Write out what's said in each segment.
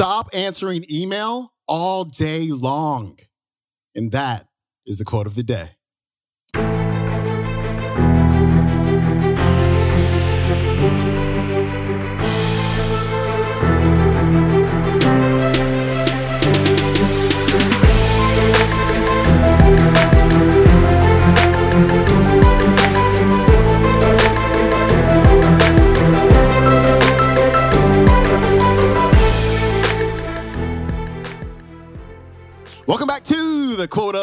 Stop answering email all day long. And that is the quote of the day.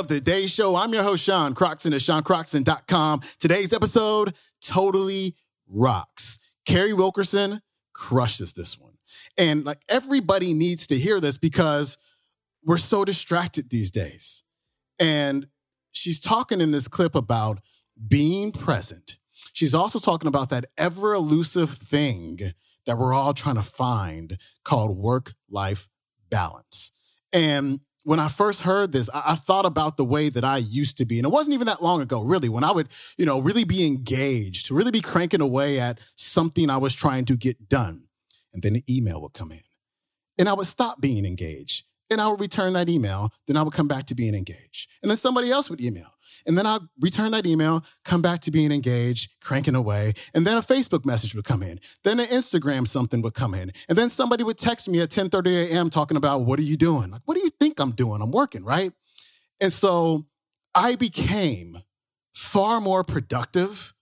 The Day Show. I'm your host, Sean Croxton of SeanCroxton.com. Today's episode totally rocks. Carrie Wilkerson crushes this one. And like everybody needs to hear this because we're so distracted these days. And she's talking in this clip about being present. She's also talking about that ever elusive thing that we're all trying to find called work life balance. And when I first heard this, I, I, thought about the way that I used to be. And it wasn't even that long ago, really, when I would, you know, really be engaged, really be cranking away at something I was trying to get done. And then an email would come in. And I would stop being engaged. And I would return that email. Then I would come back to being engaged. And then somebody else would email. And then I'd return that email, come back to being engaged, cranking away. And then a Facebook message would come in. Then an Instagram something would come in. And then somebody would text me at 10:30 a.m. talking about, what are you doing? Like, what do you think I'm doing? I'm working, right? And so I became far more productive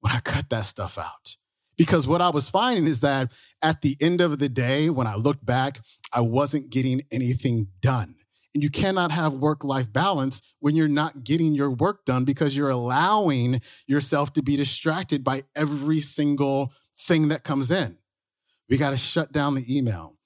when I cut that stuff out. Because what I was finding is that at the end of the day, when I looked back, I wasn't getting anything done. And you cannot have work life balance when you're not getting your work done because you're allowing yourself to be distracted by every single thing that comes in. We got to shut down the email.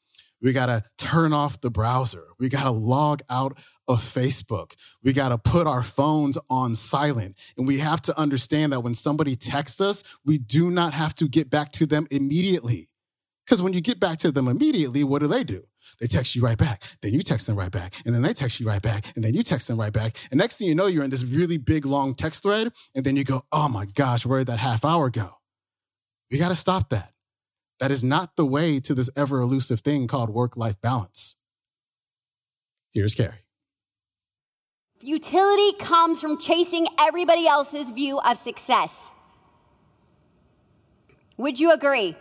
We got to turn off the browser. We got to log out of Facebook. We got to put our phones on silent. And we have to understand that when somebody texts us, we do not have to get back to them immediately. Because when you get back to them immediately, what do they do? They text you right back. Then you text them right back. And then they text you right back. And then you text them right back. And next thing you know, you're in this really big, long text thread. And then you go, oh my gosh, where did that half hour go? We got to stop that. That is not the way to this ever elusive thing called work life balance. Here's Carrie. Futility comes from chasing everybody else's view of success. Would you agree?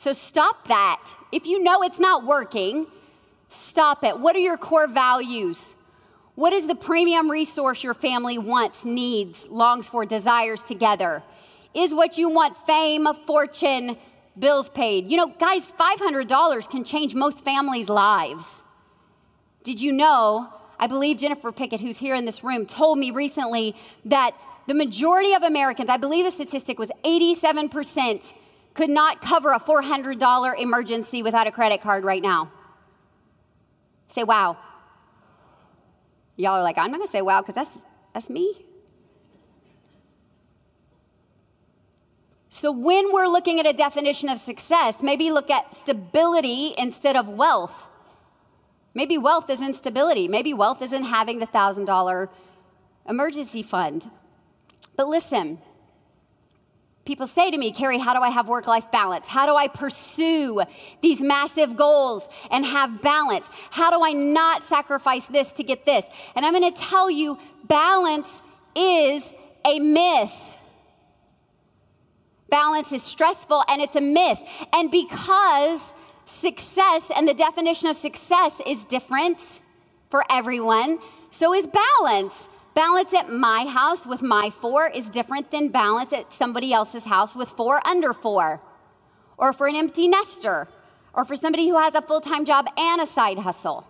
So stop that. If you know it's not working, stop it. What are your core values? What is the premium resource your family wants, needs, longs for, desires together? Is what you want fame, fortune, bills paid? You know, guys, $500 can change most families' lives. Did you know? I believe Jennifer Pickett, who's here in this room, told me recently that the majority of Americans, I believe the statistic was 87%, could not cover a $400 emergency without a credit card right now. Say, wow. Y'all are like, I'm not gonna say wow because that's, that's me. So, when we're looking at a definition of success, maybe look at stability instead of wealth. Maybe wealth is instability. Maybe wealth isn't having the $1,000 emergency fund. But listen, People say to me, Carrie, how do I have work life balance? How do I pursue these massive goals and have balance? How do I not sacrifice this to get this? And I'm going to tell you, balance is a myth. Balance is stressful and it's a myth. And because success and the definition of success is different for everyone, so is balance. Balance at my house with my four is different than balance at somebody else's house with four under four, or for an empty nester, or for somebody who has a full time job and a side hustle.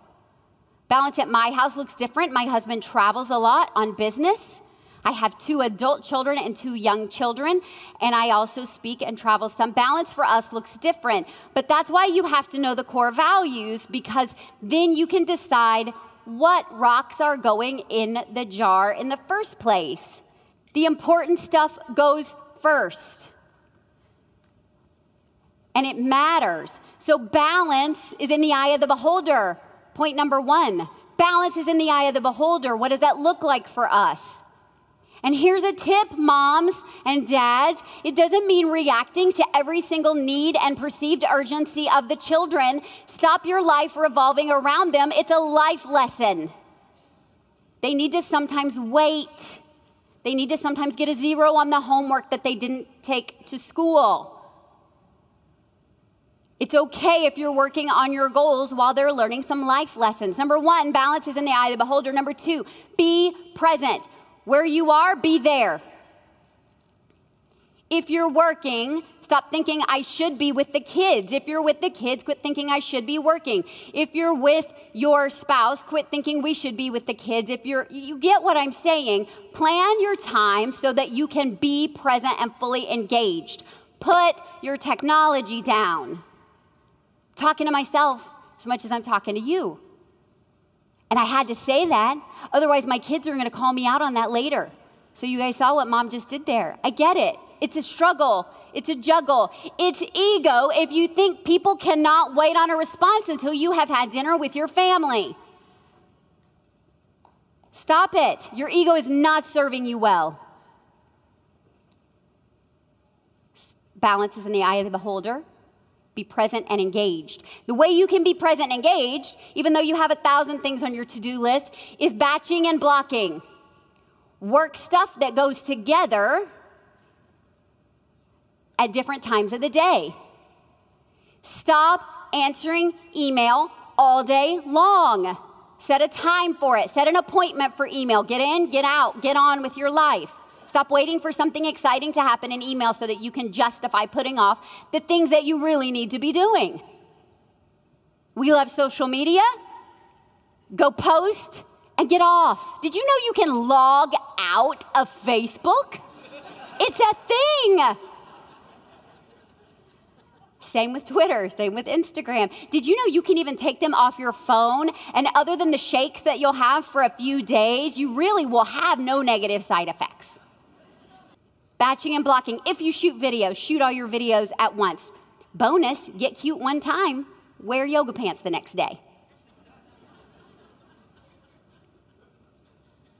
Balance at my house looks different. My husband travels a lot on business. I have two adult children and two young children, and I also speak and travel some. Balance for us looks different, but that's why you have to know the core values because then you can decide what rocks are going in the jar in the first place. The important stuff goes first. And it matters. So, balance is in the eye of the beholder. Point number one balance is in the eye of the beholder. What does that look like for us? And here's a tip, moms and dads. It doesn't mean reacting to every single need and perceived urgency of the children. Stop your life revolving around them. It's a life lesson. They need to sometimes wait. They need to sometimes get a zero on the homework that they didn't take to school. It's okay if you're working on your goals while they're learning some life lessons. Number one, balance is in the eye of the beholder. Number two, be present. Where you are, be there. If you're working, stop thinking I should be with the kids. If you're with the kids, quit thinking I should be working. If you're with your spouse, quit thinking we should be with the kids. If you're you get what I'm saying, plan your time so that you can be present and fully engaged. Put your technology down. talking to myself as much as I'm talking to you. And I had to say that. Otherwise, my kids are going to call me out on that later. So, you guys saw what mom just did there. I get it. It's a struggle, it's a juggle. It's ego if you think people cannot wait on a response until you have had dinner with your family. Stop it. Your ego is not serving you well. Balance is in the eye of the beholder be present and engaged. The way you can be present and engaged, even though you have a thousand things on your to do list, is batching and blocking. Work stuff that goes together at different times of the day. Stop answering email all day long. Set a time for it, set an appointment for email. Get in, get out, get on with your life. Stop waiting for something exciting to happen in email so that you can justify putting off the things that you really need to be doing. We love social media. Go post and get off. Did you know you can log out of Facebook? It's a thing. Same with Twitter, same with Instagram. Did you know you can even take them off your phone? And other than the shakes that you'll have for a few days, you really will have no negative side effects. Batching and blocking. If you shoot videos, shoot all your videos at once. Bonus, get cute one time, wear yoga pants the next day.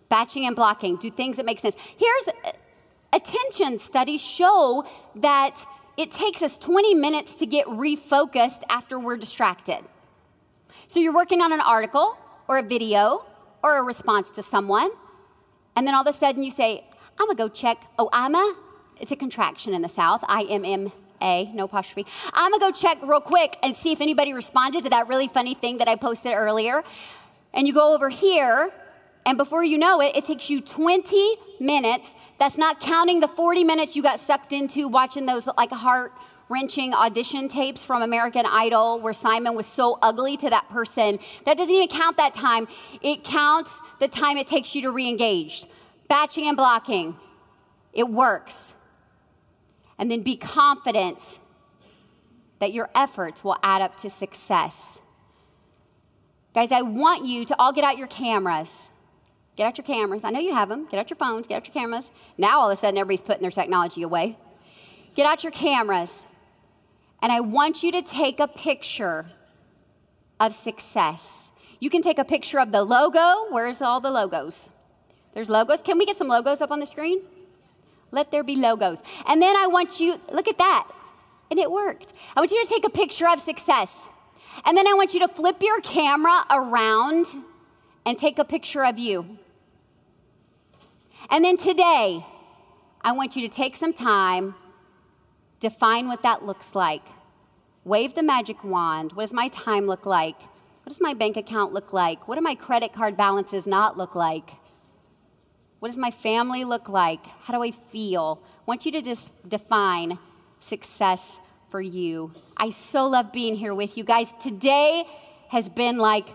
Batching and blocking, do things that make sense. Here's uh, attention studies show that it takes us 20 minutes to get refocused after we're distracted. So you're working on an article or a video or a response to someone, and then all of a sudden you say, I'm gonna go check. Oh, I'ma. It's a contraction in the South. I M M A, no apostrophe. I'm gonna go check real quick and see if anybody responded to that really funny thing that I posted earlier. And you go over here, and before you know it, it takes you 20 minutes. That's not counting the 40 minutes you got sucked into watching those like heart wrenching audition tapes from American Idol where Simon was so ugly to that person. That doesn't even count that time. It counts the time it takes you to re engage batching and blocking. It works. And then be confident that your efforts will add up to success. Guys, I want you to all get out your cameras. Get out your cameras. I know you have them. Get out your phones, get out your cameras. Now all of a sudden everybody's putting their technology away. Get out your cameras. And I want you to take a picture of success. You can take a picture of the logo. Where's all the logos? There's logos. Can we get some logos up on the screen? Let there be logos. And then I want you, look at that. And it worked. I want you to take a picture of success. And then I want you to flip your camera around and take a picture of you. And then today, I want you to take some time, define what that looks like. Wave the magic wand. What does my time look like? What does my bank account look like? What do my credit card balances not look like? What does my family look like? How do I feel? I want you to just define success for you. I so love being here with you guys. Today has been like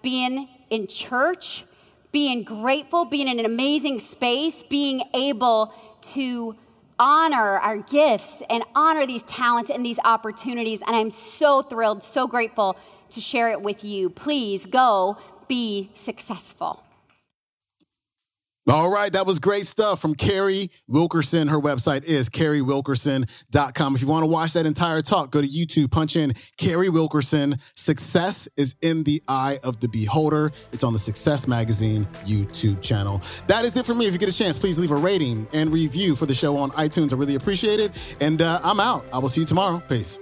being in church, being grateful, being in an amazing space, being able to honor our gifts and honor these talents and these opportunities. And I'm so thrilled, so grateful to share it with you. Please go be successful. All right, that was great stuff from Carrie Wilkerson. Her website is carriewilkerson.com. If you want to watch that entire talk, go to YouTube, punch in Carrie Wilkerson. Success is in the eye of the beholder. It's on the Success Magazine YouTube channel. That is it for me. If you get a chance, please leave a rating and review for the show on iTunes. I really appreciate it. And uh, I'm out. I will see you tomorrow. Peace.